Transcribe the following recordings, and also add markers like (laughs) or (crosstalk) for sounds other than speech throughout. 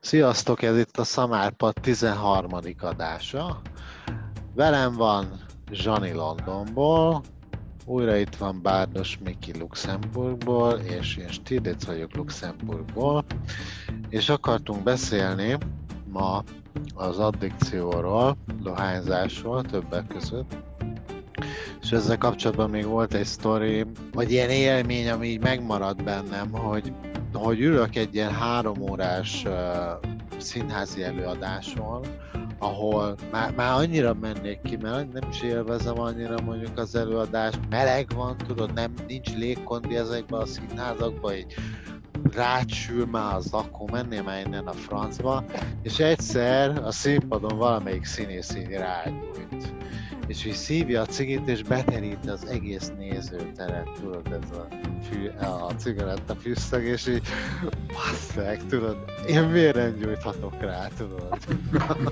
Sziasztok, ez itt a Szamárpad 13. adása. Velem van Zsani Londonból, újra itt van Bárdos Miki Luxemburgból, és én Stirlitz vagyok Luxemburgból, és akartunk beszélni ma az addikcióról, dohányzásról többek között, és ezzel kapcsolatban még volt egy sztori, vagy ilyen élmény, ami így megmaradt bennem, hogy hogy ülök egy ilyen három órás uh, színházi előadáson, ahol már, már annyira mennék ki, mert nem is élvezem annyira mondjuk az előadást, meleg van, tudod, nem, nincs légkondi ezekben a színházakban, így rácsül már az, akkor mennél már innen a francba, és egyszer a színpadon valamelyik színész így rágyújt és így szívja a cigit, és beteríti az egész nézőteret, tudod, ez a, fű, a cigaretta fűszeg, és így basszeg, tudod, én miért nem gyújthatok rá, tudod? (laughs)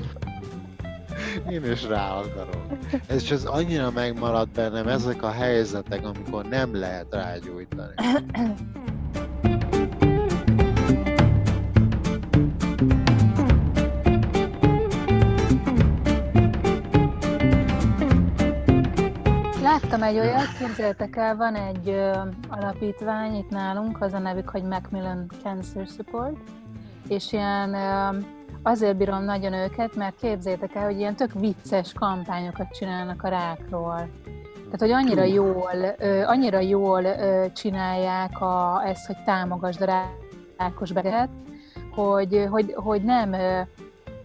Én is rá akarom. Ez és ez annyira megmaradt bennem, ezek a helyzetek, amikor nem lehet rágyújtani. (coughs) egy olyat, képzeljétek el, van egy ö, alapítvány itt nálunk, az a nevük, hogy Macmillan Cancer Support, és ilyen ö, azért bírom nagyon őket, mert képzeljétek el, hogy ilyen tök vicces kampányokat csinálnak a rákról. Tehát, hogy annyira jól, ö, annyira jól ö, csinálják a, ezt, hogy támogasd a rákos beteget, hogy, hogy, hogy nem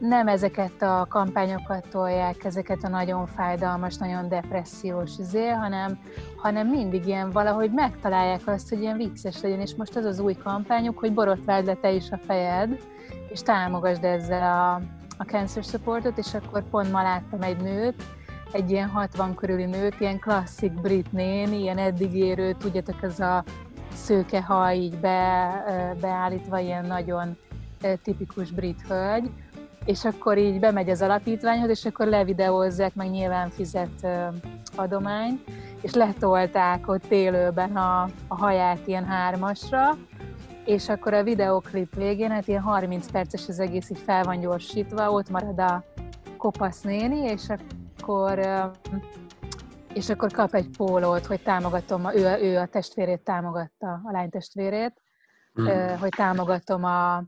nem ezeket a kampányokat tolják, ezeket a nagyon fájdalmas, nagyon depressziós izé, hanem, hanem mindig ilyen valahogy megtalálják azt, hogy ilyen vicces legyen, és most az az új kampányuk, hogy borotváld le te is a fejed, és támogasd ezzel a, a cancer supportot, és akkor pont ma láttam egy nőt, egy ilyen 60 körüli nőt, ilyen klasszik brit néni, ilyen eddigérő, tudjátok, ez a szőke haj így be, beállítva, ilyen nagyon tipikus brit hölgy, és akkor így bemegy az alapítványhoz, és akkor levideózzák, meg nyilván fizet adományt, és letolták ott élőben a, a haját ilyen hármasra, és akkor a videóklip végén, hát ilyen 30 perces az egész így fel van gyorsítva, ott marad a kopasz néni, és akkor és akkor kap egy pólót, hogy támogatom, ő, ő a testvérét támogatta, a lány testvérét, mm. hogy támogatom a,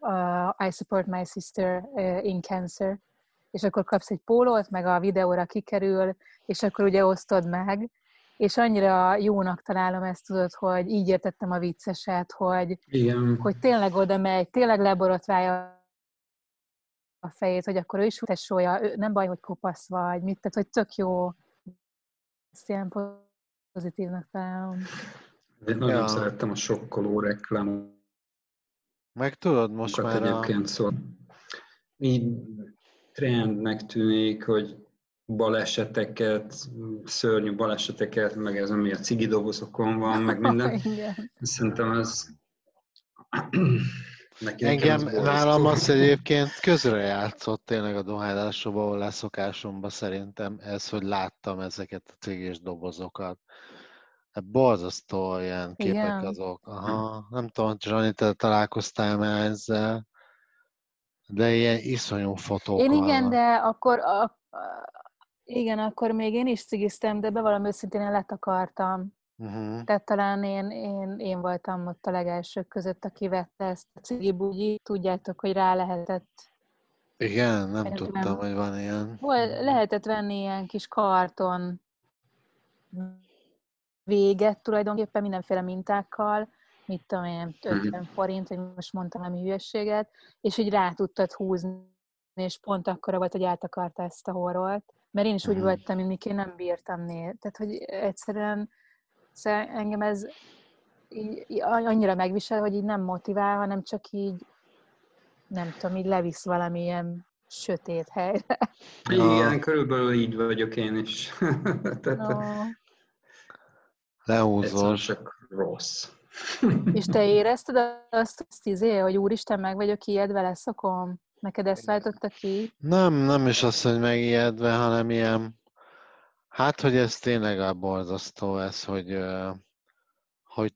uh, I support my sister uh, in cancer, és akkor kapsz egy pólót, meg a videóra kikerül, és akkor ugye osztod meg, és annyira jónak találom ezt, tudod, hogy így értettem a vicceset, hogy, Igen. hogy tényleg oda megy, tényleg leborotválja a fejét, hogy akkor ő is tesója, nem baj, hogy kopasz vagy, mit, tehát hogy tök jó. Ezt ilyen pozitívnak találom. Én nagyon ja. szerettem a sokkoló reklámot meg tudod most már egyébként a... szól. Így trendnek tűnik, hogy baleseteket, szörnyű baleseteket, meg ez ami a cigi dobozokon van, meg minden. (laughs) Szerintem ez (clears throat) Neki Engem nálam az egyébként közre játszott tényleg a dohányásokban, ahol leszokásomban szerintem ez, hogy láttam ezeket a cigés dobozokat. Hát borzasztó ilyen képek Igen. azok. Aha, nem tudom, Johnny, te találkoztál már ezzel, de ilyen iszonyú fotók Én igen, vannak. de akkor, a, a, igen, akkor még én is cigiztem, de bevallom őszintén én letakartam. Uh-huh. Tehát talán én, én, én voltam ott a legelsők között, aki vette ezt a cigibugyi. Tudjátok, hogy rá lehetett igen, nem tudtam, hogy van ilyen. Lehetett venni ilyen kis karton véget tulajdonképpen mindenféle mintákkal, mit tudom én, 50 mhm. forint, hogy most mondtam valami hülyességet, és így rá tudtad húzni, és pont akkor volt, hogy eltakarta ezt a horrolt. Mert én is úgy mhm. voltam, mint én nem bírtam nézni. Tehát, hogy egyszerűen szóval engem ez így, annyira megvisel, hogy így nem motivál, hanem csak így nem tudom, így levisz valamilyen sötét helyre. Igen, körülbelül így vagyok én is. (laughs) Tehát, no. Lehúzós. csak rossz. És te érezted azt, azt izé, hogy úristen, meg vagyok ijedve, leszokom? Neked ezt váltotta ki? Nem, nem is az, hogy megijedve, hanem ilyen, hát, hogy ez tényleg a borzasztó ez, hogy, hogy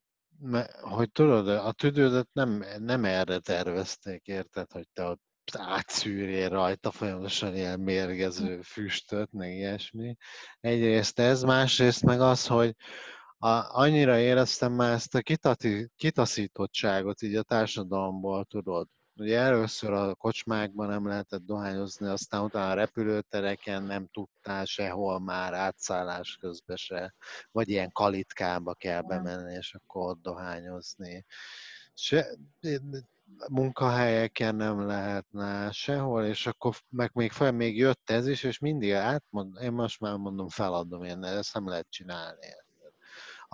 hogy tudod, a tüdődet nem, nem erre tervezték, érted, hogy te ott átszűrjél rajta folyamatosan ilyen mérgező füstöt, meg ilyesmi. Egyrészt ez, másrészt meg az, hogy a, annyira éreztem már ezt a kitati, kitaszítottságot így a társadalomból, tudod. Ugye először a kocsmákban nem lehetett dohányozni, aztán utána a repülőtereken nem tudtál sehol már átszállás közben se, vagy ilyen kalitkába kell bemenni, és akkor ott dohányozni. Se, munkahelyeken nem lehetne sehol, és akkor meg még fel még jött ez is, és mindig átmond, én most már mondom, feladom én, ezt nem lehet csinálni.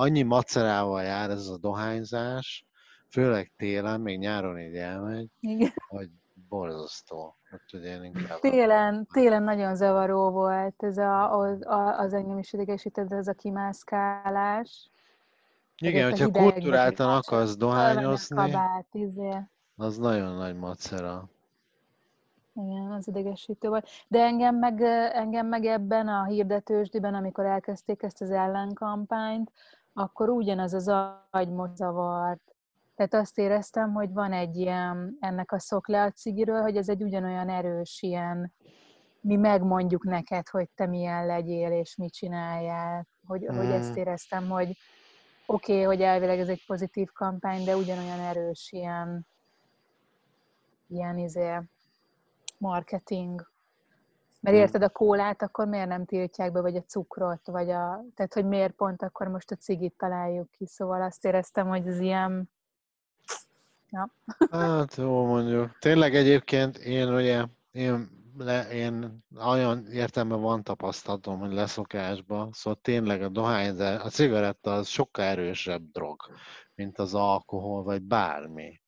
Annyi macerával jár ez a dohányzás, főleg télen, még nyáron így elmegy, Igen. hogy borzasztó. télen, télen nagyon zavaró volt ez a, az, az engem is idegesített, ez a kimászkálás. Igen, hogyha kultúráltan akarsz dohányozni, kabát, izé. az nagyon nagy macera. Igen, az idegesítő volt. De engem meg, engem meg ebben a hirdetősdiben, amikor elkezdték ezt az ellenkampányt, akkor ugyanaz az agymot zavart. Tehát azt éreztem, hogy van egy ilyen, ennek a szokleat cigiről, hogy ez egy ugyanolyan erős ilyen, mi megmondjuk neked, hogy te milyen legyél, és mit csináljál. Hogy, hmm. hogy ezt éreztem, hogy oké, okay, hogy elvileg ez egy pozitív kampány, de ugyanolyan erős ilyen, ilyen izé, marketing. Mert hmm. érted, a kólát akkor miért nem tiltják be, vagy a cukrot, vagy a... Tehát, hogy miért pont akkor most a cigit találjuk ki. Szóval azt éreztem, hogy ez ilyen Ja. Hát jó mondjuk. Tényleg egyébként én ugye, én, le, én olyan értelme van tapasztalatom, hogy leszokásba, szóval tényleg a dohányzás, a cigaretta az sokkal erősebb drog, mint az alkohol, vagy bármi.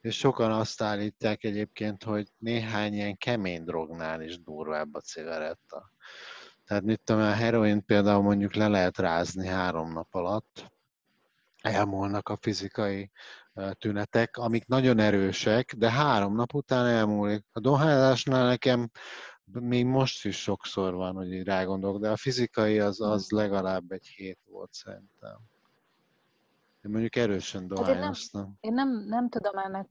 És sokan azt állítják egyébként, hogy néhány ilyen kemény drognál is durvább a cigaretta. Tehát mit tudom, a heroin például mondjuk le lehet rázni három nap alatt, elmúlnak a fizikai tünetek, amik nagyon erősek, de három nap után elmúlik. A dohányzásnál nekem még most is sokszor van, hogy így rágondolok, de a fizikai az, az hmm. legalább egy hét volt szerintem. Én mondjuk erősen dohányoztam. Hát én, nem, én nem, nem tudom ennek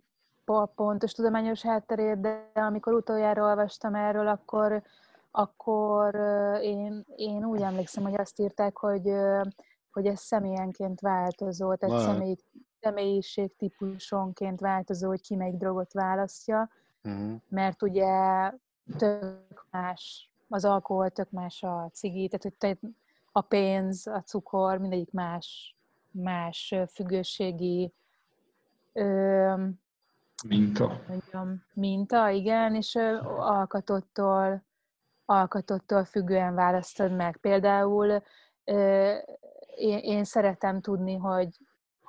pontos tudományos hátterét, de amikor utoljára olvastam erről, akkor, akkor én, én úgy emlékszem, hogy azt írták, hogy, hogy ez személyenként változó, tehát személy, személyiség típusonként változó, hogy ki melyik drogot választja, uh-huh. mert ugye tök más, az alkohol tök más a cigi, tehát hogy a pénz, a cukor, mindegyik más, más függőségi ö, minta. Mondjam, minta, igen, és ö, alkatottól, alkatottól függően választod meg. Például ö, én, én szeretem tudni, hogy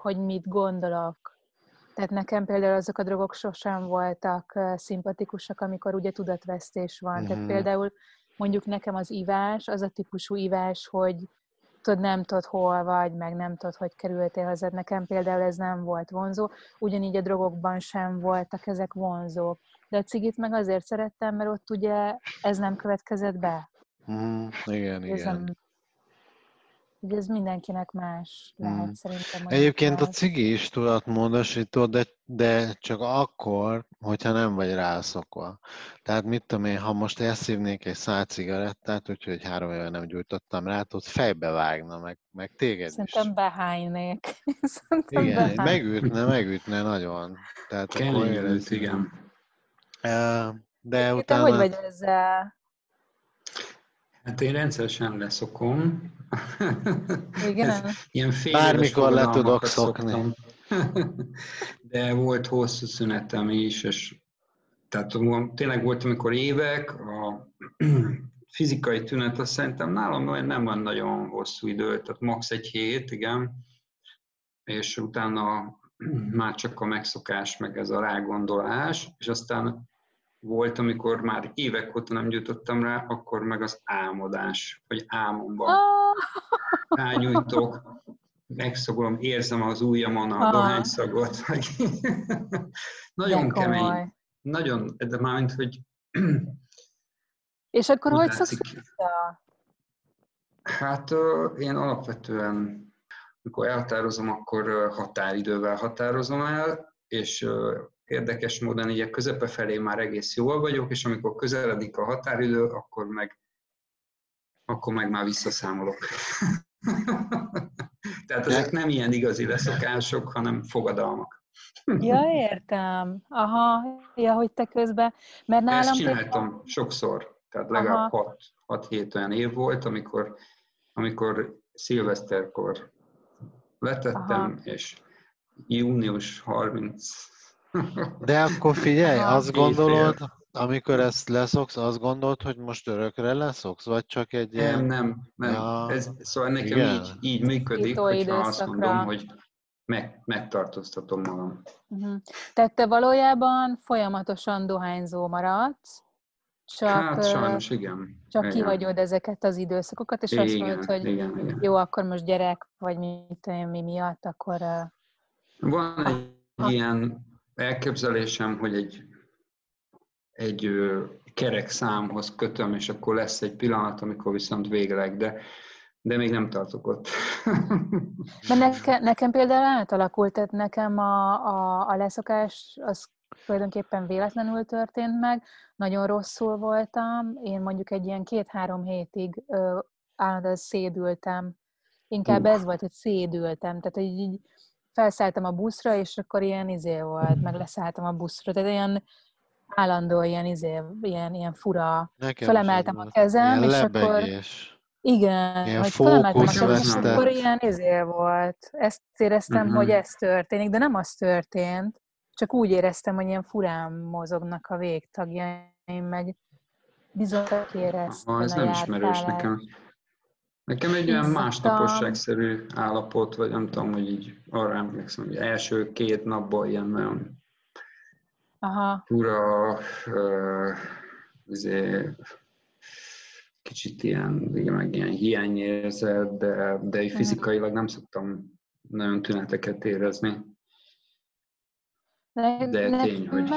hogy mit gondolok. Tehát nekem például azok a drogok sosem voltak szimpatikusak, amikor ugye tudatvesztés van. Mm-hmm. Tehát mhm. például mondjuk nekem az ivás, az a típusú ivás, hogy tudod, nem tudod hol vagy, meg nem tudod, hogy kerültél haza. Nekem például ez nem volt vonzó, ugyanígy a drogokban sem voltak ezek vonzók. De a cigit meg azért szerettem, mert ott ugye ez nem következett be. Mm, igen, ez igen. Nem, Ugye ez mindenkinek más lehet hmm. szerintem. Egyébként a cigi is tudatmódosító, de, de csak akkor, hogyha nem vagy rászokva. Tehát mit tudom én, ha most elszívnék egy szál cigarettát, úgyhogy három éve nem gyújtottam rá, ott fejbe vágna, meg, meg téged Szerintem is. behánynék. (laughs) Szerintem igen, behány. megütne, megütne nagyon. Tehát Kemény igen. De Én utána... Te hogy vagy ezzel? Hát én rendszeresen leszokom. Igen? ilyen Bármikor le tudok szokni. De volt hosszú szünetem is, és tehát tényleg volt, amikor évek, a (clears throat) fizikai tünet azt szerintem nálam nem van nagyon hosszú idő, tehát max. egy hét, igen, és utána (clears throat) már csak a megszokás, meg ez a rágondolás, és aztán volt, amikor már évek óta nem gyújtottam rá, akkor meg az álmodás, hogy álmomban rányújtok, megszogom, érzem az ujjamon a ah. dohányszagot. (laughs) nagyon kemény. Nagyon, de már hogy... És akkor hogy szoksz vissza? Hát én alapvetően amikor elhatározom, akkor határidővel határozom el, és érdekes módon így a közepe felé már egész jól vagyok, és amikor közeledik a határidő, akkor meg, akkor meg már visszaszámolok. (laughs) Tehát ezek nem ilyen igazi leszokások, hanem fogadalmak. (laughs) Ja, értem. Aha, ja, hogy te közben, mert nálam... Ezt csináltam például... sokszor, tehát legalább 6-7 olyan év volt, amikor, amikor szilveszterkor letettem, Aha. és június 30 de akkor figyelj, azt gondolod, amikor ezt leszoksz, azt gondolod, hogy most örökre leszoksz, vagy csak egy nem, ilyen... Nem, nem, ja, Ez, szóval nekem így, így működik, hogyha időszakra. azt mondom, hogy meg, megtartóztatom magam. Uh-huh. Tehát te valójában folyamatosan dohányzó maradsz, csak, hát sajnos igen. Csak igen. kihagyod ezeket az időszakokat, és igen, azt mondod, hogy igen, igen. jó, akkor most gyerek, vagy mit mi miatt, akkor... Van egy ha. ilyen elképzelésem, hogy egy, egy kerek számhoz kötöm, és akkor lesz egy pillanat, amikor viszont végleg, de, de még nem tartok ott. (laughs) Mert neke, nekem például átalakult, tehát nekem a, a, a leszokás az tulajdonképpen véletlenül történt meg, nagyon rosszul voltam, én mondjuk egy ilyen két-három hétig ö, állandóan szédültem, inkább uh. ez volt, hogy szédültem, tehát hogy így felszálltam a buszra, és akkor ilyen izé volt, meg leszálltam a buszra, tehát ilyen állandó ilyen izé, ilyen, ilyen fura, Nekem felemeltem a kezem, és akkor... Igen, ilyen hogy felemeltem a kezem, és akkor ilyen izé volt. Ezt éreztem, uh-huh. hogy ez történik, de nem az történt, csak úgy éreztem, hogy ilyen furán mozognak a végtagjaim, meg bizony éreztem ah, ez nem ismerős nekem. Nekem egy olyan másnaposságszerű állapot, vagy nem tudom, hogy így arra emlékszem, hogy első két napban ilyen nagyon Aha. fura, uh, kicsit ilyen, igen, meg ilyen hiányérzet, de, de mhm. fizikailag nem szoktam nagyon tüneteket érezni. De, de tény, hogy...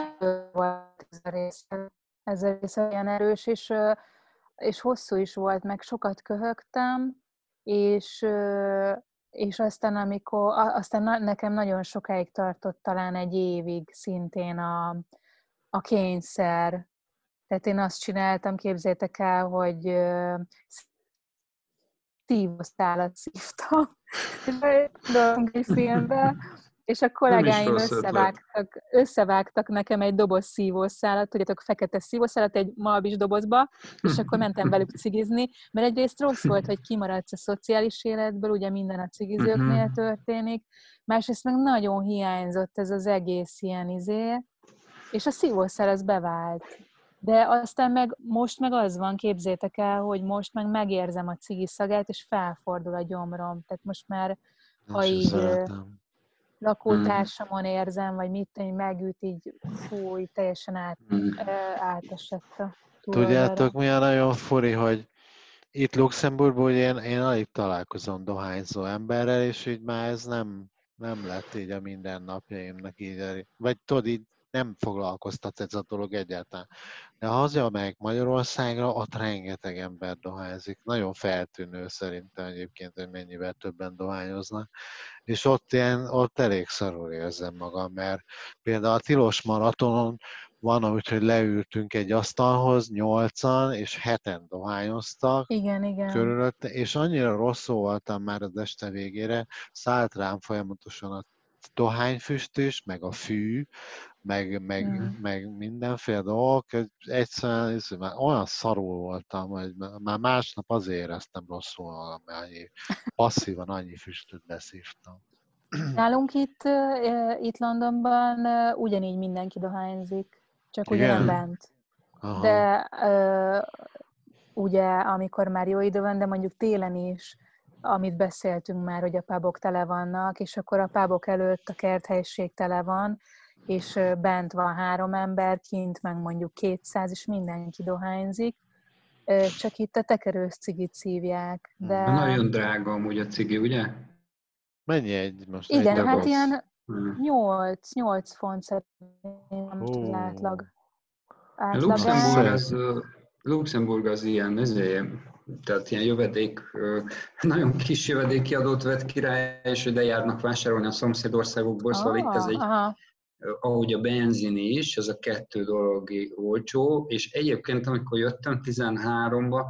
Volt ez a része, ez a része olyan erős, és és hosszú is volt, meg sokat köhögtem, és, és aztán amikor, aztán nekem nagyon sokáig tartott, talán egy évig szintén a, a kényszer. Tehát én azt csináltam, képzétek el, hogy szívószálat szívtam. (laughs) egy filmbe, és a kollégáim összevágtak, összevágtak nekem egy doboz szívószálat, tudjátok, fekete szívószálat egy malbis dobozba, és akkor mentem velük cigizni, mert egyrészt rossz volt, hogy kimaradsz a szociális életből, ugye minden a cigizőknél mhm. történik, másrészt meg nagyon hiányzott ez az egész ilyen izé, és a szívószál az bevált. De aztán meg most meg az van, képzétek el, hogy most meg megérzem a cigi szagát, és felfordul a gyomrom. Tehát most már, ha így, lakótársamon érzem, vagy mit tudom, megüt, így fúj, teljesen át, mm. átesett a Tudjátok, mi a nagyon furi, hogy itt Luxemburgban én, én alig találkozom dohányzó emberrel, és így már ez nem, nem lett így a mindennapjaimnak így, vagy tudod, így nem foglalkoztat ez a dolog egyáltalán. De ha meg Magyarországra, ott rengeteg ember dohányzik. Nagyon feltűnő szerintem egyébként, hogy mennyivel többen dohányoznak. És ott, ilyen, ott elég szarul érzem magam, mert például a tilos maratonon van, úgyhogy leültünk egy asztalhoz, nyolcan, és heten dohányoztak. Igen, igen. Körülötte, és annyira rosszul voltam már az este végére, szállt rám folyamatosan a dohányfüst is, meg a fű, meg, meg, mm. meg mindenféle dolgok, egyszerűen már olyan szarul voltam, hogy már másnap azért éreztem rosszul, mert annyi, passzívan annyi füstöt beszívtam. Nálunk itt, itt Londonban ugyanígy mindenki dohányzik, csak ugye nem bent. Aha. De ugye, amikor már jó idő van, de mondjuk télen is, amit beszéltünk már, hogy a pubok tele vannak, és akkor a pubok előtt a kerthelyiség tele van, és bent van három ember, kint meg mondjuk 200, és mindenki dohányzik. Csak itt a tekerős cigit szívják. De... Nagyon drága amúgy a cigi, ugye? Mennyi egy most? Igen, egy hát ilyen 8, 8 font szerintem oh. átlag. átlag Luxemburg az, Luxemburg az ilyen, ezért tehát ilyen jövedék, (laughs) nagyon kis jövedéki adót vett király, és ide járnak vásárolni a szomszédországokból, oh, szóval itt ez egy, aha. Ahogy a benzin is, ez a kettő dolog olcsó, és egyébként amikor jöttem 13-ba,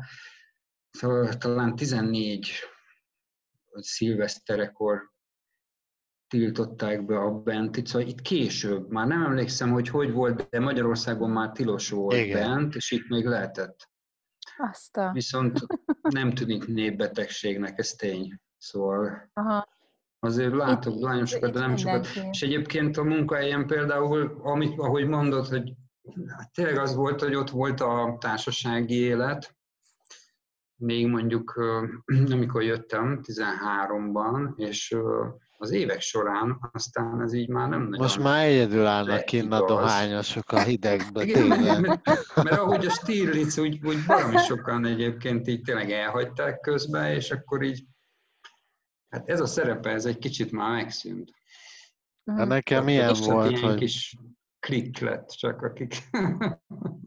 szóval talán 14 szilveszterekor tiltották be a bentit, szóval itt később, már nem emlékszem, hogy hogy volt, de Magyarországon már tilos volt Igen. bent, és itt még lehetett. Azt a... Viszont nem tűnik népbetegségnek, ez tény. Szóval Aha. Azért látok itt, nagyon sokat, de nem sokat. És egyébként a munkahelyen például, amit, ahogy mondod, hogy tényleg az volt, hogy ott volt a társasági élet, még mondjuk, (clears throat) amikor jöttem 13-ban, és az évek során aztán ez így már nem nagyon... Most már egyedül állnak kinn a dohányosok a hidegbe, Igen, mert, mert, mert, ahogy a Stirlitz, úgy, úgy valami sokan egyébként így tényleg elhagyták közben, és akkor így hát ez a szerepe, ez egy kicsit már megszűnt. Hát nekem milyen volt, hogy... Kis klik lett csak, akik...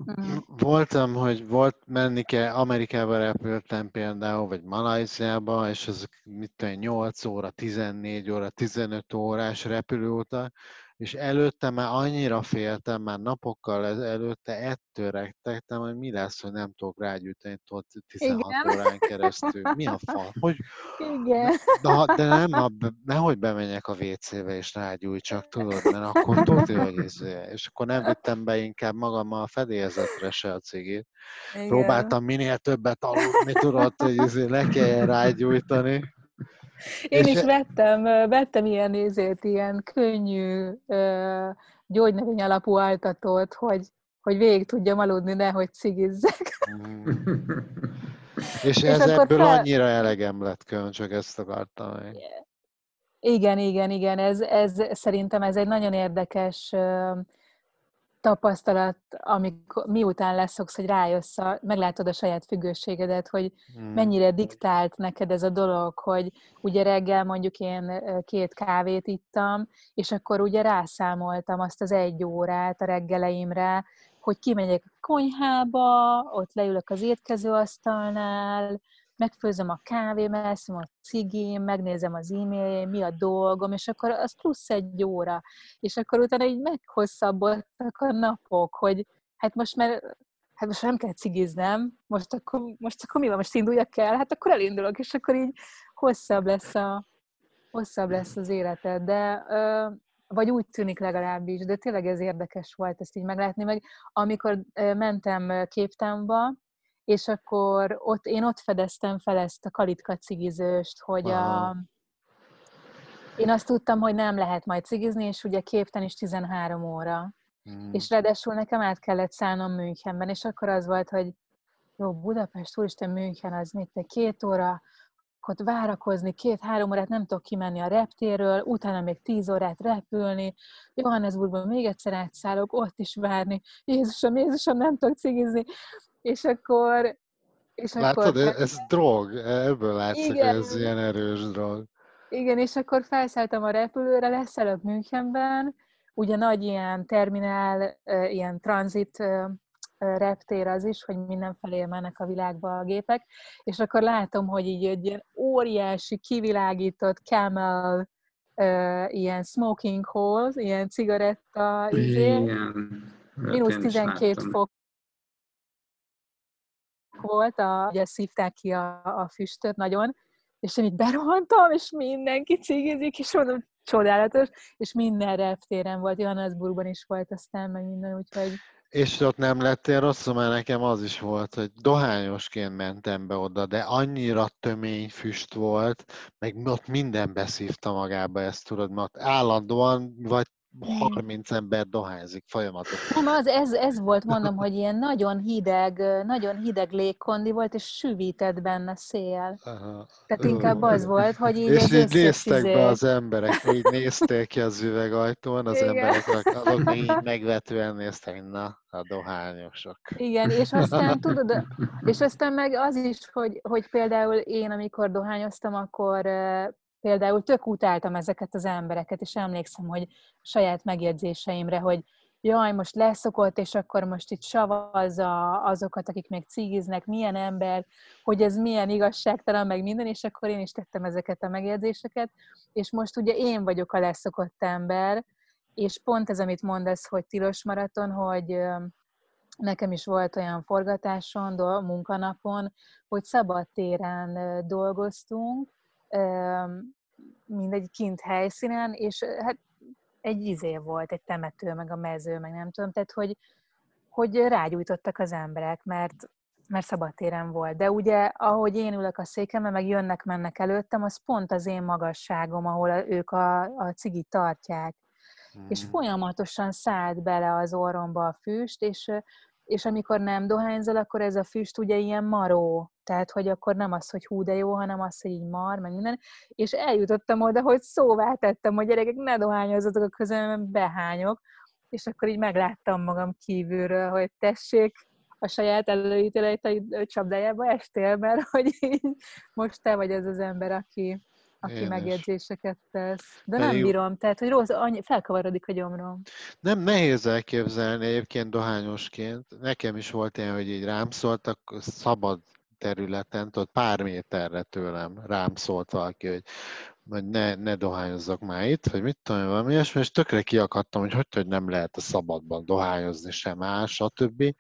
Mhm. Voltam, hogy volt menni kell, Amerikába repültem például, vagy Malajziába, és ezek mit tudom, 8 óra, 14 óra, 15 órás repülőutak, és előtte már annyira féltem, már napokkal előtte ettől rektegtem, hogy mi lesz, hogy nem tudok rágyűjteni 16 Igen. órán keresztül. Mi a fal? Hogy... Igen. De, de nem, ha, nehogy bemenjek a WC-be és rágyújtsak, tudod, mert akkor (laughs) tudja, hogy ez, és akkor nem vittem be inkább magammal a fedélzetre se a. Igen. Próbáltam minél többet aludni, tudod, hogy le kell rágyújtani. Én is vettem, vettem ilyen nézét, ilyen könnyű gyógynövény alapú altatót, hogy, hogy végig tudjam aludni, nehogy cigizzek. Mm. És, (laughs) és ez ebből fel... annyira elegem lett kön, csak ezt akartam meg. Igen, igen, igen, ez, ez szerintem ez egy nagyon érdekes tapasztalat, amikor, miután leszoksz, hogy rájössz, a, meglátod a saját függőségedet, hogy hmm. mennyire diktált neked ez a dolog, hogy ugye reggel mondjuk én két kávét ittam, és akkor ugye rászámoltam azt az egy órát a reggeleimre, hogy kimegyek a konyhába, ott leülök az étkezőasztalnál, megfőzöm a kávém, elszom a cigém, megnézem az e-mail mi a dolgom, és akkor az plusz egy óra. És akkor utána így meghosszabbodtak a napok, hogy hát most már hát most nem kell cigiznem, most akkor, most akkor mi van, most induljak el, hát akkor elindulok, és akkor így hosszabb lesz, a, hosszabb lesz az életed. De vagy úgy tűnik legalábbis, de tényleg ez érdekes volt ezt így meglátni, meg amikor mentem Képtánba, és akkor ott, én ott fedeztem fel ezt a kalitka cigizőst, hogy a, én azt tudtam, hogy nem lehet majd cigizni, és ugye képten is 13 óra. Mm. És ráadásul nekem át kellett szállnom Münchenben, és akkor az volt, hogy jó, Budapest, úristen, München, az mit, te két óra, ott várakozni, két-három órát nem tudok kimenni a reptéről, utána még tíz órát repülni, Johannesburgban még egyszer átszállok, ott is várni, Jézusom, Jézusom, nem tudok cigizni. És akkor... És Látod, akkor, ez, ez drog, ebből látszik, igen, ez ilyen erős drog. Igen, és akkor felszálltam a repülőre, leszállok Münchenben, ugye nagy ilyen terminál, ilyen tranzit reptér az is, hogy mindenfelé mennek a világba a gépek, és akkor látom, hogy így egy ilyen óriási, kivilágított camel ilyen smoking hole, ilyen cigaretta, izé, mínusz 12 fok volt, a, ugye szívták ki a, a füstöt nagyon, és én így berohantam, és mindenki cigizik, és mondom, csodálatos, és minden reptéren volt, Johannesburgban is volt aztán, meg minden, úgyhogy... És ott nem lettél rosszul, mert nekem az is volt, hogy dohányosként mentem be oda, de annyira tömény füst volt, meg ott minden beszívta magába ezt, tudod, mert állandóan vagy 30 ember dohányzik folyamatosan. Nem, az, ez, ez volt, mondom, hogy ilyen nagyon hideg, nagyon hideg légkondi volt, és süvített benne szél. Aha. Tehát inkább az volt, hogy így És így néztek izé... be az emberek, így nézték ki az üvegajtón, az Igen. emberek, azok így megvetően néztek, na, a dohányosok. Igen, és aztán tudod, és aztán meg az is, hogy, hogy például én, amikor dohányoztam, akkor például tök utáltam ezeket az embereket, és emlékszem, hogy saját megjegyzéseimre, hogy jaj, most leszokott, és akkor most itt savazza azokat, akik még cigiznek, milyen ember, hogy ez milyen igazságtalan, meg minden, és akkor én is tettem ezeket a megjegyzéseket, és most ugye én vagyok a leszokott ember, és pont ez, amit mondasz, hogy tilos maraton, hogy nekem is volt olyan forgatáson, munkanapon, hogy szabadtéren dolgoztunk, mindegy kint helyszínen, és hát egy izé volt, egy temető, meg a mező, meg nem tudom, tehát hogy, hogy rágyújtottak az emberek, mert, mert szabadtéren volt. De ugye, ahogy én ülök a székemben, meg jönnek-mennek előttem, az pont az én magasságom, ahol ők a, a cigit tartják. Hmm. És folyamatosan szállt bele az orromba a füst, és és amikor nem dohányzol, akkor ez a füst ugye ilyen maró, tehát hogy akkor nem az, hogy hú de jó, hanem az, hogy így mar, meg minden, és eljutottam oda, hogy szóvá tettem, hogy gyerekek, ne dohányozzatok a közelben, behányok, és akkor így megláttam magam kívülről, hogy tessék, a saját előítéleteid csapdájába estél, mert hogy így most te vagy az az ember, aki, aki Én megjegyzéseket tesz. De nem bírom, tehát, hogy rossz, annyi, felkavarodik a gyomrom. Nem nehéz elképzelni egyébként dohányosként. Nekem is volt ilyen, hogy így rám szóltak, szabad területen, tudod, pár méterre tőlem rám szólt valaki, hogy hogy ne, ne dohányozzak már itt, vagy mit tudom, valami ilyesmi, és tökre kiakadtam, hogy hogy, hogy nem lehet a szabadban dohányozni sem más, stb.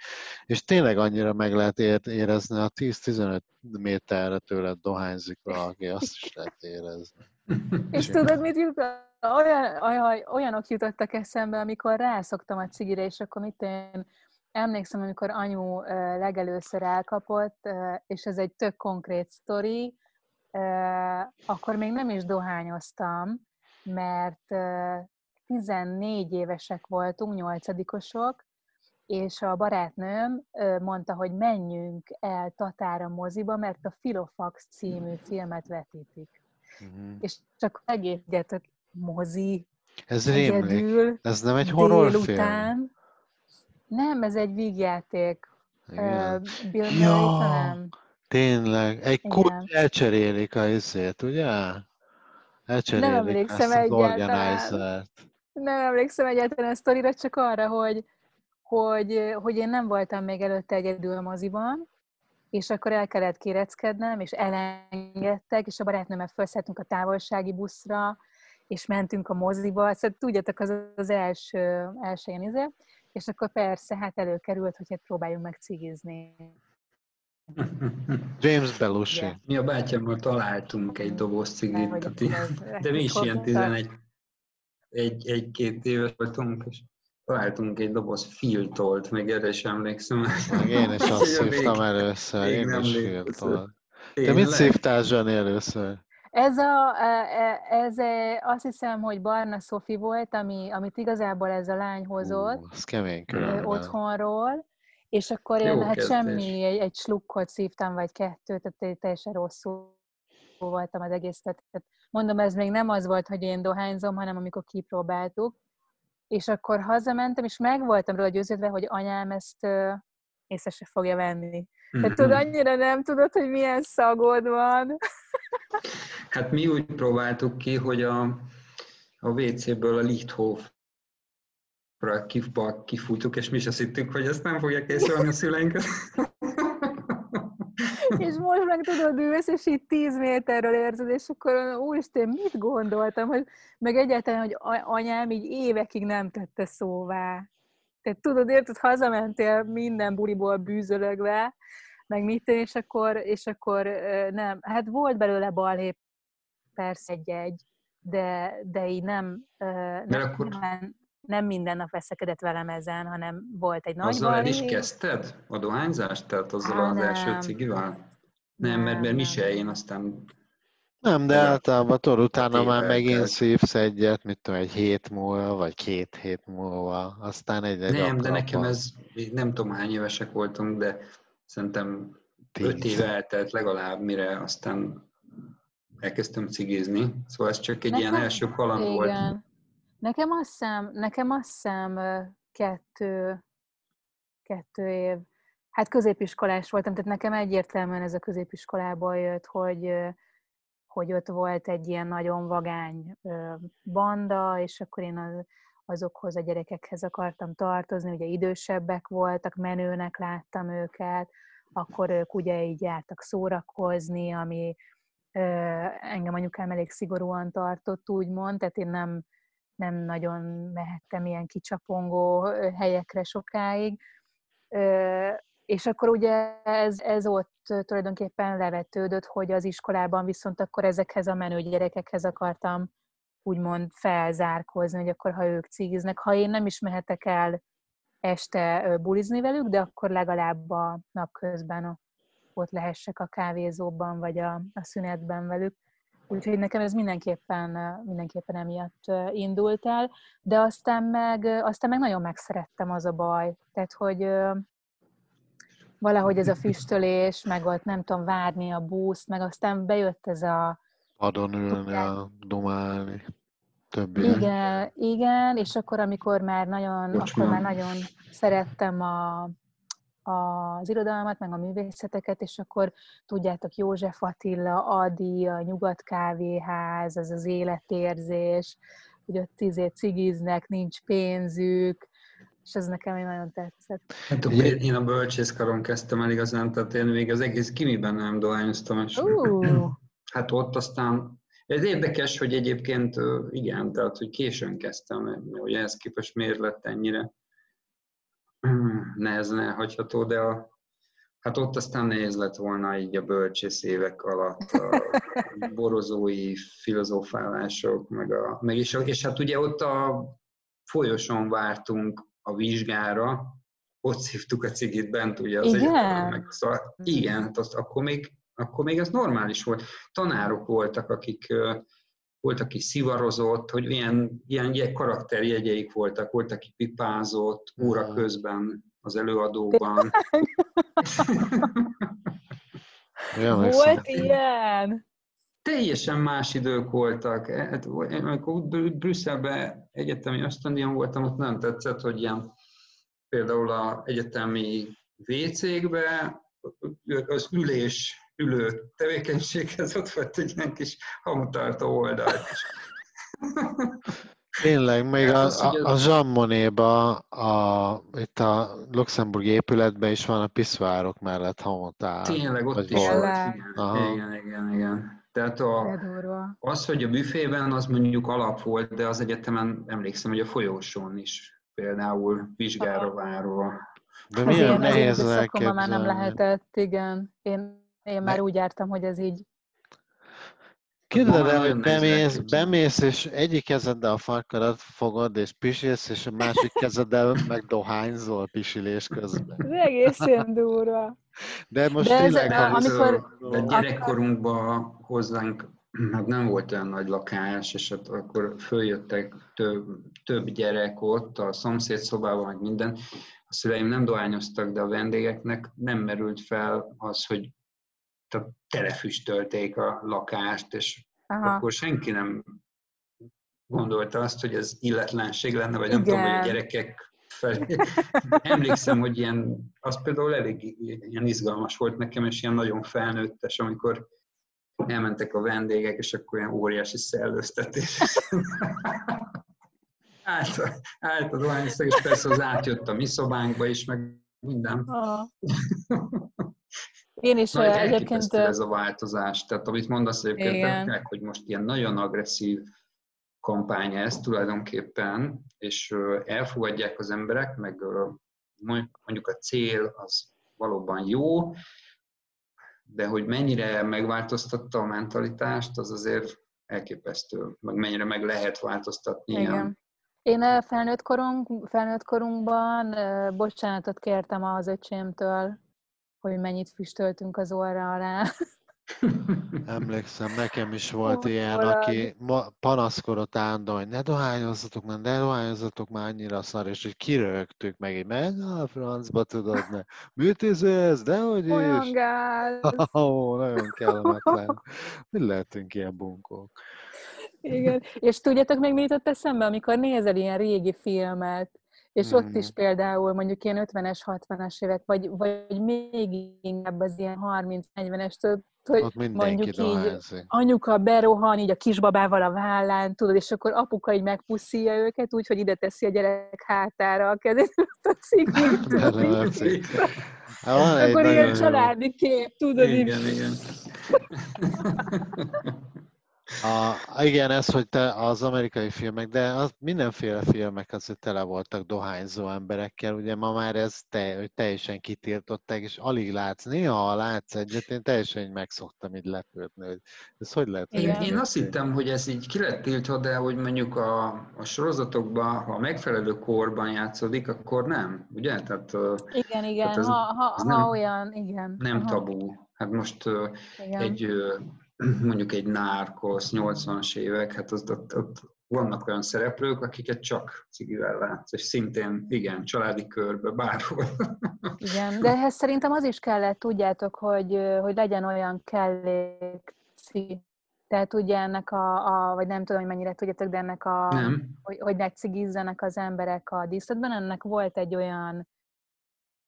És tényleg annyira meg lehet érezni, a 10-15 méterre tőled dohányzik valaki, azt is lehet érezni. És tudod, mit jut? Olyan, olyan, olyanok jutottak eszembe, amikor rászoktam a cigire, és akkor mit én emlékszem, amikor anyu legelőször elkapott, és ez egy tök konkrét sztori, akkor még nem is dohányoztam, mert 14 évesek voltunk, nyolcadikosok, és a barátnőm mondta, hogy menjünk el Tatára moziba, mert a Filofax című filmet vetítik. Uh-huh. És csak megértjetek, mozi, ez rémlik. Ez nem egy horrorfilm? Nem, ez egy vígjáték. Igen. Bill Murray, ja. nem. Tényleg, egy kulcs elcserélik a izét, ugye? Elcserélik nem emlékszem ezt az organizert. Nem emlékszem egyáltalán a sztorira, csak arra, hogy, hogy, hogy én nem voltam még előtte egyedül a moziban, és akkor el kellett kéreckednem, és elengedtek, és a barátnőmmel felszálltunk a távolsági buszra, és mentünk a moziba, szóval tudjátok, az az első, első ilyen izé, és akkor persze, hát előkerült, hogy hát próbáljunk meg cigizni. James Belushi. Yeah. Mi a bátyámmal találtunk egy doboz cigit, de mi is ilyen 11 egy, egy-két éves voltunk, és találtunk egy doboz filtolt, még erre is emlékszem. Meg én is azt (laughs) szívtam először, én is filtolt. Te mit szívtál, Zsani, először? Ez, a, e, e, ez a, azt hiszem, hogy Barna Szofi volt, ami, amit igazából ez a lány hozott. Uh, az kemény Otthonról. És akkor Jó én hát semmi, egy, egy slukkot szívtam, vagy kettőt, tehát teljesen rosszul voltam az egész. Tehát mondom, ez még nem az volt, hogy én dohányzom, hanem amikor kipróbáltuk. És akkor hazamentem, és meg voltam róla győződve, hogy anyám ezt észre se fogja venni. Tehát tudod, annyira nem tudod, hogy milyen szagod van. Hát mi úgy próbáltuk ki, hogy a, a WC-ből a Lichthof kifba kifújtuk, és mi is azt hittük, hogy ezt nem fogják észrevenni a szüleink. (laughs) és most meg tudod, ülsz, és itt 10 méterről érzed, és akkor úristen, mit gondoltam, hogy meg egyáltalán, hogy anyám így évekig nem tette szóvá. Tehát tudod, érted, hazamentél minden buliból bűzölögve, meg mit, és akkor, és akkor nem. Hát volt belőle balhép, persze egy-egy, de, de így nem, nem, akkor... nem, nem minden nap veszekedett velem ezen, hanem volt egy nagy Azzal el is kezdted a dohányzást? Tehát azzal Há, az nem. első cigivel? Nem, mert, mert mi se, én aztán... Nem, de általában tudod, utána már megint szívsz egyet, mit tudom, egy hét múlva, vagy két hét múlva, aztán egy, egy Nem, de nekem ez, nem tudom hány évesek voltunk, de szerintem Tíz. öt év eltelt legalább, mire aztán elkezdtem cigizni. Szóval ez csak egy nekem, ilyen első kaland igen. volt. Nekem azt hiszem, nekem azt hiszem kettő, kettő év, hát középiskolás voltam, tehát nekem egyértelműen ez a középiskolából jött, hogy, hogy ott volt egy ilyen nagyon vagány banda, és akkor én az, azokhoz a gyerekekhez akartam tartozni, ugye idősebbek voltak, menőnek láttam őket, akkor ők ugye így jártak szórakozni, ami engem anyukám elég szigorúan tartott, úgymond, tehát én nem, nem nagyon mehettem ilyen kicsapongó helyekre sokáig. És akkor ugye ez, ez ott tulajdonképpen levetődött, hogy az iskolában viszont akkor ezekhez a menő gyerekekhez akartam úgymond felzárkózni, hogy akkor ha ők cigiznek, ha én nem is mehetek el este bulizni velük, de akkor legalább a napközben ott lehessek a kávézóban, vagy a, a szünetben velük. Úgyhogy nekem ez mindenképpen, mindenképpen emiatt indult el, de aztán meg, aztán meg nagyon megszerettem az a baj. Tehát, hogy valahogy ez a füstölés, meg ott nem tudom, várni a buszt, meg aztán bejött ez a... Adon ülni, a domálni. Többi. Igen, igen, és akkor, amikor már nagyon, Bocsánat. akkor már nagyon szerettem a, az irodalmat, meg a művészeteket, és akkor tudjátok, József Attila, Adi, a Nyugat Kávéház, az az életérzés, hogy ott tizé cigiznek, nincs pénzük, és ez nekem nagyon tetszett. Hát én a bölcsészkaron kezdtem el igazán, tehát én még az egész kimiben nem dohányoztam, és uh. (clears throat) hát ott aztán ez érdekes, hogy egyébként igen, tehát hogy későn kezdtem, hogy ehhez képest miért lett ennyire nehezen elhagyható, de a, hát ott aztán nehéz lett volna így a bölcsész évek alatt a (laughs) borozói filozófálások, meg, a, meg is, és hát ugye ott a folyoson vártunk a vizsgára, ott szívtuk a cigit bent ugye az igen? meg, szóval igen, hát azt akkor még akkor még ez normális volt. Tanárok voltak, akik volt, aki szivarozott, hogy ilyen, ilyen karakterjegyeik voltak, volt, aki pipázott óra közben az előadóban. volt ilyen? Teljesen más idők voltak. Hát, amikor Brüsszelben egyetemi ösztöndíjon voltam, ott nem tetszett, hogy ilyen például a egyetemi WC-kbe az ülés ülő tevékenységhez ott volt egy ilyen kis hamutartó oldalt is. Tényleg, még a, a, a Jean Monnet-ba, a, itt a Luxemburg épületben is van a piszvárok mellett hamutár. Tényleg, ott is volt. Igen, igen, igen, igen. Tehát a, az, hogy a büfében az mondjuk alap volt, de az egyetemen emlékszem, hogy a folyósón is például vizsgára várva. De milyen nehéz elképzelni. már nem lehetett, igen. Én én már úgy jártam, hogy ez így... Képzeld el, hogy bemész, bemész, és egyik kezeddel a farkadat fogod, és pisilsz, és a másik kezeddel meg dohányzol pisilés közben. Ez egészen durva. De most De ez, tényleg... amikor... De gyerekkorunkban hozzánk hát nem volt olyan nagy lakás, és hát akkor följöttek több, több gyerek ott, a szomszéd szobában, meg minden. A szüleim nem dohányoztak, de a vendégeknek nem merült fel az, hogy telefüstölték a lakást, és Aha. akkor senki nem gondolta azt, hogy ez illetlenség lenne, vagy nem Igen. tudom, hogy a gyerekek felé. (laughs) Emlékszem, hogy ilyen, az például elég ilyen izgalmas volt nekem, és ilyen nagyon felnőttes, amikor elmentek a vendégek, és akkor ilyen óriási szellőztetés. (laughs) állt, állt a dohányszeg, és persze az átjött a mi szobánkba is, meg minden. Én is Nagy egyébként... ez a változás. Tehát amit mondasz egyébként, meg, hogy most ilyen nagyon agresszív kampány ez tulajdonképpen, és elfogadják az emberek, meg mondjuk a cél az valóban jó, de hogy mennyire megváltoztatta a mentalitást, az azért elképesztő, meg mennyire meg lehet változtatni. Igen. Ilyen. Én felnőtt, korunk, felnőtt korunkban bocsánatot kértem az öcsémtől, hogy mennyit füstöltünk az orra alá. (laughs) Emlékszem, nekem is volt oh, ilyen, valami. aki panaszkodott állandóan, hogy ne dohányozzatok már, ne dohányozzatok már annyira szar, és hogy kirögtük meg, hogy meg a francba tudod, ne. Mit ez? Dehogy is? Olyan gáz. (laughs) Oh, nagyon kellemetlen. Mi lehetünk ilyen bunkók? Igen, és tudjátok még mi jutott eszembe, amikor nézel ilyen régi filmet, És ott is például mondjuk ilyen 50-es, 60-as évek, vagy, vagy még inkább az ilyen 30-40-es, hogy Ott mondjuk így dohányzik. anyuka berohan így a kisbabával a vállán, tudod, és akkor apuka így megpuszíja őket, úgy, hogy ide teszi a gyerek hátára a kezét, (laughs) a. Hát (laughs) (laughs) akkor ilyen családi kép, tudod, igen, igen. A, igen, ez, hogy te az amerikai filmek, de az mindenféle filmek azért tele voltak dohányzó emberekkel, ugye ma már ez te, teljesen kitiltották, és alig látsz. Néha látsz egyet, én teljesen így megszoktam így lepődni, hogy ez hogy lehet. Én, én azt hittem, hogy ez így ki lett tiltva, de hogy mondjuk a, a sorozatokban, ha a megfelelő korban játszódik, akkor nem, ugye? Tehát, igen, igen, tehát ez, ha, ha, ez nem, ha olyan, igen. Nem Aha. tabu. Hát most igen. egy mondjuk egy Narcos 80-as évek, hát ott, ott, ott vannak olyan szereplők, akiket csak cigivel látsz, és szintén, igen, családi körbe, bárhol. Igen, (laughs) de ehhez szerintem az is kellett, tudjátok, hogy, hogy legyen olyan kellék tehát ugye ennek a, a, vagy nem tudom, hogy mennyire tudjátok, de ennek a, nem. hogy, hogy ne cigizzenek az emberek a díszletben, ennek volt egy olyan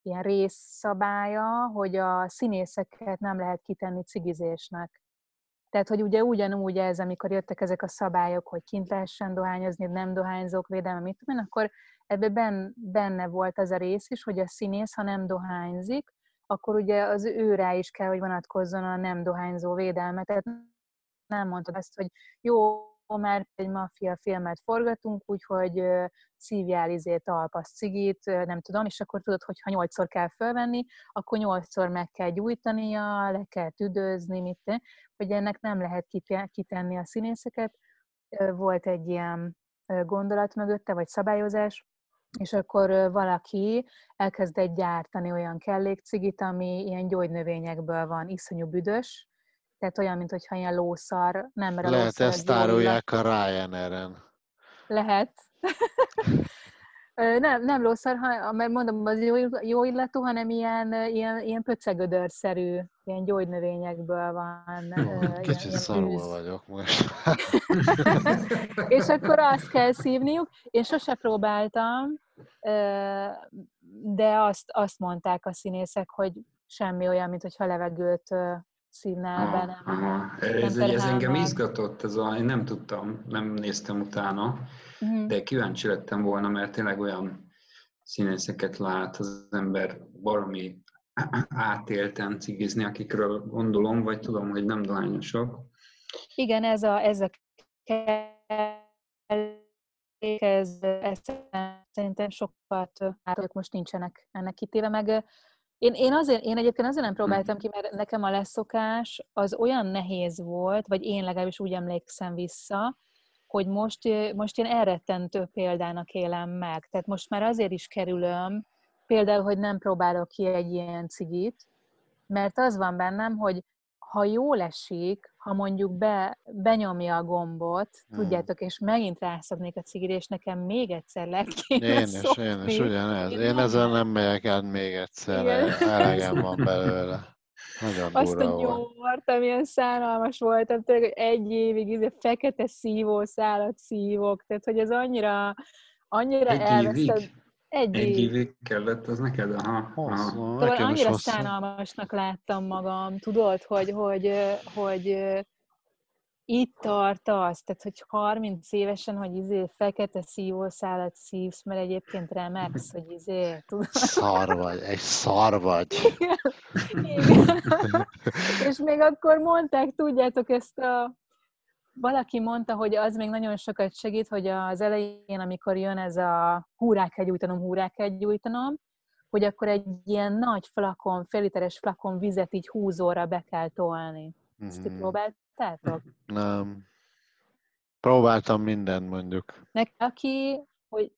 ilyen részszabálya, hogy a színészeket nem lehet kitenni cigizésnek. Tehát, hogy ugye ugyanúgy ez, amikor jöttek ezek a szabályok, hogy kint lehessen dohányozni, nem dohányzók védelme, mit tudom én, akkor ebben benne volt az a rész is, hogy a színész, ha nem dohányzik, akkor ugye az őrá is kell, hogy vonatkozzon a nem dohányzó védelme. Tehát nem mondtad azt, hogy jó, mert egy maffia filmet forgatunk, úgyhogy szívjál izé talpasz cigit, nem tudom, és akkor tudod, hogy ha nyolcszor kell fölvenni, akkor nyolcszor meg kell gyújtania, le kell tüdőzni, mit, hogy ennek nem lehet kitenni a színészeket. Volt egy ilyen gondolat mögötte, vagy szabályozás, és akkor valaki elkezdett gyártani olyan kellékcigit, ami ilyen gyógynövényekből van, iszonyú büdös, tehát olyan, mintha ilyen lószar, nem mert a Lehet, ezt árulják a Ryanair-en. Lehet. (laughs) nem, nem lószar, mert mondom, az jó, jó illatú, hanem ilyen, ilyen, ilyen pöcegödörszerű, ilyen gyógynövényekből van. Jó, kicsit ilyen szarul vagyok most. (laughs) és akkor azt kell szívniuk. Én sose próbáltam, de azt, azt mondták a színészek, hogy semmi olyan, mint hogyha levegőt szívnál be, nem, aha. Ez, ez engem izgatott, ez a, én nem tudtam, nem néztem utána, uh-huh. de kíváncsi lettem volna, mert tényleg olyan színészeket lát az ember valami átélten cigizni, akikről gondolom, vagy tudom, hogy nem dohányosok. Igen, ez a, ez a ez, ez szerintem sokat, hát ők most nincsenek ennek kitéve, meg én, én, azért, én egyébként azért nem próbáltam ki, mert nekem a leszokás az olyan nehéz volt, vagy én legalábbis úgy emlékszem vissza, hogy most, most én elrettentő példának élem meg. Tehát most már azért is kerülöm, például, hogy nem próbálok ki egy ilyen cigit, mert az van bennem, hogy ha jól esik, ha mondjuk be, benyomja a gombot, hmm. tudjátok, és megint rászabnék a cigire, és nekem még egyszer le kéne Én is, szokni. én is ugyanez. Én, én ezzel nem megyek át még egyszer, elegem van belőle. Nagyon (laughs) Azt a nyomort, amilyen szánalmas voltam, tényleg, hogy egy évig izé, fekete szívószálat szívok, tehát hogy ez annyira, annyira elveszted. Egy, egy évig kellett, az neked? Aha. Hosszú, Szóval annyira hosszú. szánalmasnak láttam magam, tudod, hogy, hogy, hogy itt tartasz, tehát hogy 30 évesen, hogy izé fekete szívószálat szívsz, mert egyébként remegsz, hogy izé, tudod. Szar vagy, egy szar vagy. Igen. Igen. (laughs) És még akkor mondták, tudjátok, ezt a valaki mondta, hogy az még nagyon sokat segít, hogy az elején, amikor jön ez a húrá kell gyújtanom, húrá kell gyújtanom, hogy akkor egy ilyen nagy flakon, féliteres flakon vizet így húzóra be kell tolni. Ezt ti mhm. próbáltátok? (laughs) Nem. Próbáltam mindent mondjuk. Neki, aki, hogy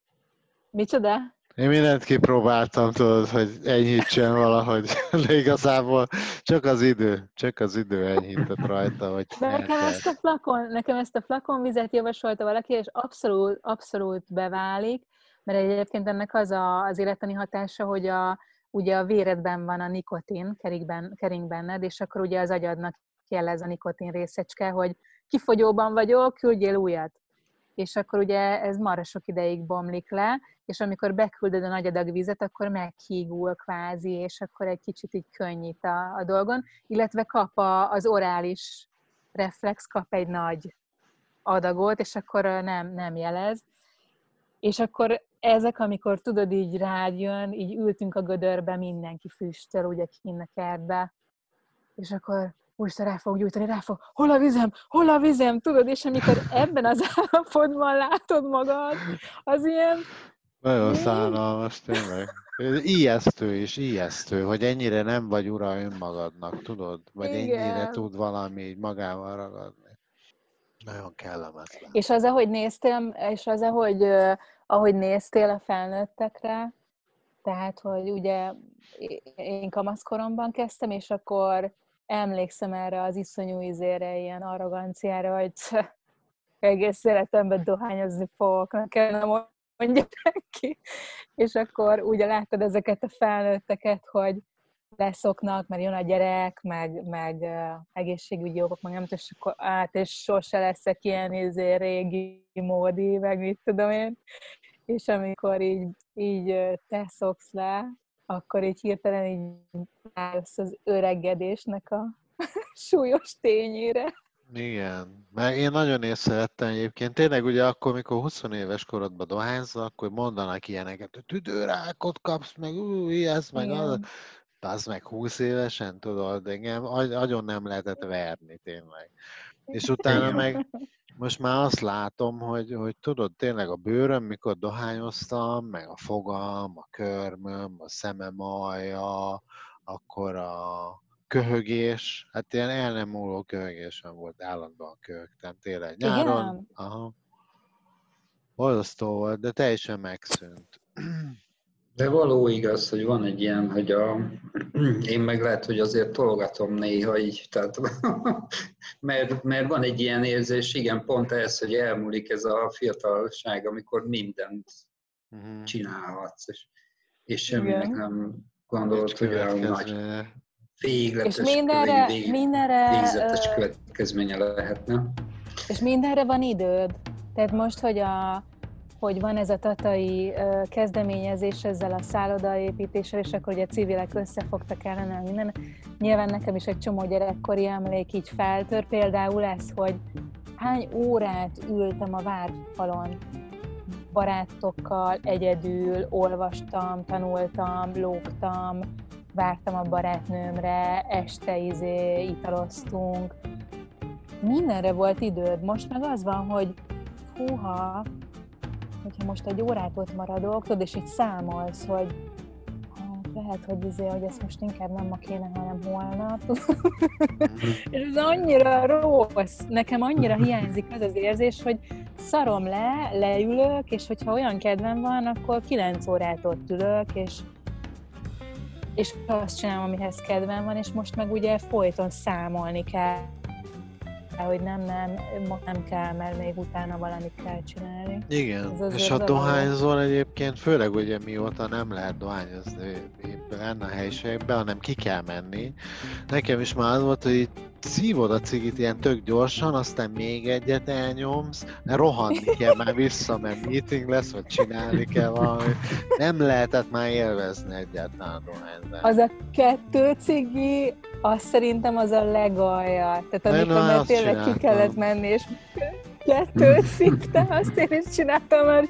micsoda? Én mindent kipróbáltam, tudod, hogy enyhítsen valahogy, (laughs) de igazából csak az idő, csak az idő enyhített rajta, hogy De nekem ezt, a flakon, nekem ezt a flakon vizet javasolta valaki, és abszolút, abszolút beválik, mert egyébként ennek az a, az életeni hatása, hogy a, ugye a véredben van a nikotin, keringben, kering benned, és akkor ugye az agyadnak kell ez a nikotin részecske, hogy kifogyóban vagyok, küldjél újat. És akkor ugye ez marra sok ideig bomlik le, és amikor beküldöd a nagy adag vizet, akkor meghígul kvázi, és akkor egy kicsit így könnyít a, a dolgon, illetve kap a, az orális reflex, kap egy nagy adagot, és akkor nem, nem jelez. És akkor ezek, amikor tudod, így rád jön, így ültünk a gödörbe, mindenki füstöl, ugye kinn a kertbe, és akkor úristen, rá fog gyújtani, rá fog, hol a vizem, hol a vizem, tudod, és amikor (laughs) ebben az állapotban látod magad, az ilyen... Nagyon szánalmas, tényleg. Ijesztő is, ijesztő, hogy ennyire nem vagy ura önmagadnak, tudod? Vagy Igen. ennyire tud valami így magával ragadni. Nagyon kellemetlen. És az, ahogy néztél, és az, ahogy, ahogy néztél a felnőttekre, tehát, hogy ugye én kamaszkoromban kezdtem, és akkor emlékszem erre az iszonyú izére, ilyen arroganciára, hogy (laughs) egész életemben dohányozni fogok, nekem nem mondja ki. És akkor ugye láttad ezeket a felnőtteket, hogy leszoknak, mert jön a gyerek, meg, meg uh, egészségügyi jogok, meg nem tudom, és akkor át, és sose leszek ilyen izé, régi módi, meg mit tudom én. És amikor így, így te szoksz le, akkor így hirtelen így állsz az öregedésnek a (laughs) súlyos tényére. Igen, mert én nagyon észrevettem egyébként. Tényleg ugye akkor, mikor 20 éves korodban dohányzol, akkor mondanak ilyeneket, hogy tüdőrákot kapsz, meg új, ez, meg Igen. az. Az meg 20 évesen, tudod, de engem nagyon nem lehetett verni tényleg. És utána meg most már azt látom, hogy, hogy tudod, tényleg a bőröm, mikor dohányoztam, meg a fogam, a körmöm, a szemem alja, akkor a köhögés, hát ilyen el nem múló köhögésem volt, állandóan köhögtem, tényleg. Nyáron, Igen. aha, borzasztó volt, de teljesen megszűnt. De való igaz, hogy van egy ilyen, hogy a, (clears throat) én meg lehet, hogy azért tologatom néha így, tehát, (laughs) mert, mert van egy ilyen érzés, igen, pont ez, hogy elmúlik ez a fiatalság, amikor mindent uh-huh. csinálhatsz, és, és semminek nem gondolod, hogy olyan nagy végletes, és mindenre, vég, mindenre, végzetes következménye lehetne. És mindenre van időd. Tehát most, hogy a hogy van ez a tatai kezdeményezés ezzel a szállodaépítéssel, és akkor ugye civilek összefogtak ellene minden. Nyilván nekem is egy csomó gyerekkori emlék így feltör, például ez, hogy hány órát ültem a várfalon barátokkal, egyedül, olvastam, tanultam, lógtam, vártam a barátnőmre, este izé, italoztunk. Mindenre volt időd. Most meg az van, hogy húha, hogyha most egy órát ott maradok, tudod, és így számolsz, hogy hát lehet, hogy, izé, hogy ezt most inkább nem ma kéne, hanem holnap. (laughs) és ez annyira rossz. Nekem annyira hiányzik az az érzés, hogy szarom le, leülök, és hogyha olyan kedvem van, akkor kilenc órát ott ülök, és és azt csinálom, amihez kedvem van, és most meg ugye folyton számolni kell hogy nem, nem, nem kell, mert még utána valamit kell csinálni. Igen, Ez és ha dohányzol egyébként, főleg ugye mióta nem lehet dohányozni benne a helyiségben, hanem ki kell menni. Nekem is már az volt, hogy szívod a cigit ilyen tök gyorsan, aztán még egyet elnyomsz, rohanni kell már vissza, mert meeting lesz, vagy csinálni kell valami. Nem lehetett már élvezni egyáltalán dohányzást. Az a kettő cigi, azt szerintem az a legalja. Tehát amikor már tényleg ki kellett menni, és kettő szinte, azt én is csináltam, mert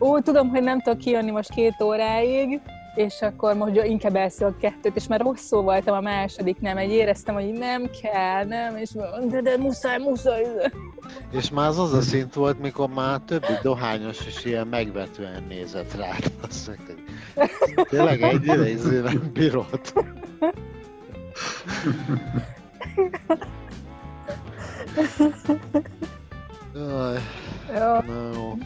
ó, tudom, hogy nem tudok kijönni most két óráig, és akkor most inkább elszólok kettőt, és már rosszul voltam a második nem, egy éreztem, hogy nem kell, nem, és de, de muszáj, muszáj. És már az az a szint volt, mikor már többi dohányos is ilyen megvetően nézett rá. Azt mondta, tényleg egyre izé nem bírod. Jaj, ja. na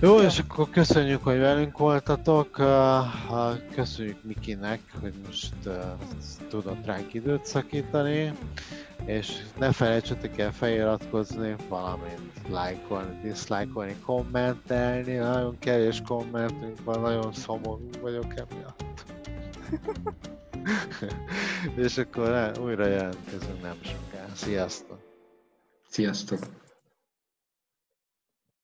jó. És akkor köszönjük, hogy velünk voltatok. Köszönjük Mikinek, hogy most tudott ránk időt szakítani. És ne felejtsetek el feliratkozni, valamint lájkolni, diszlájkolni, kommentelni. Nagyon kevés kommentünk van, nagyon szomorú vagyok emiatt. (laughs) És akkor újra jelentkezünk nem soká. Sziasztok! Sziasztok!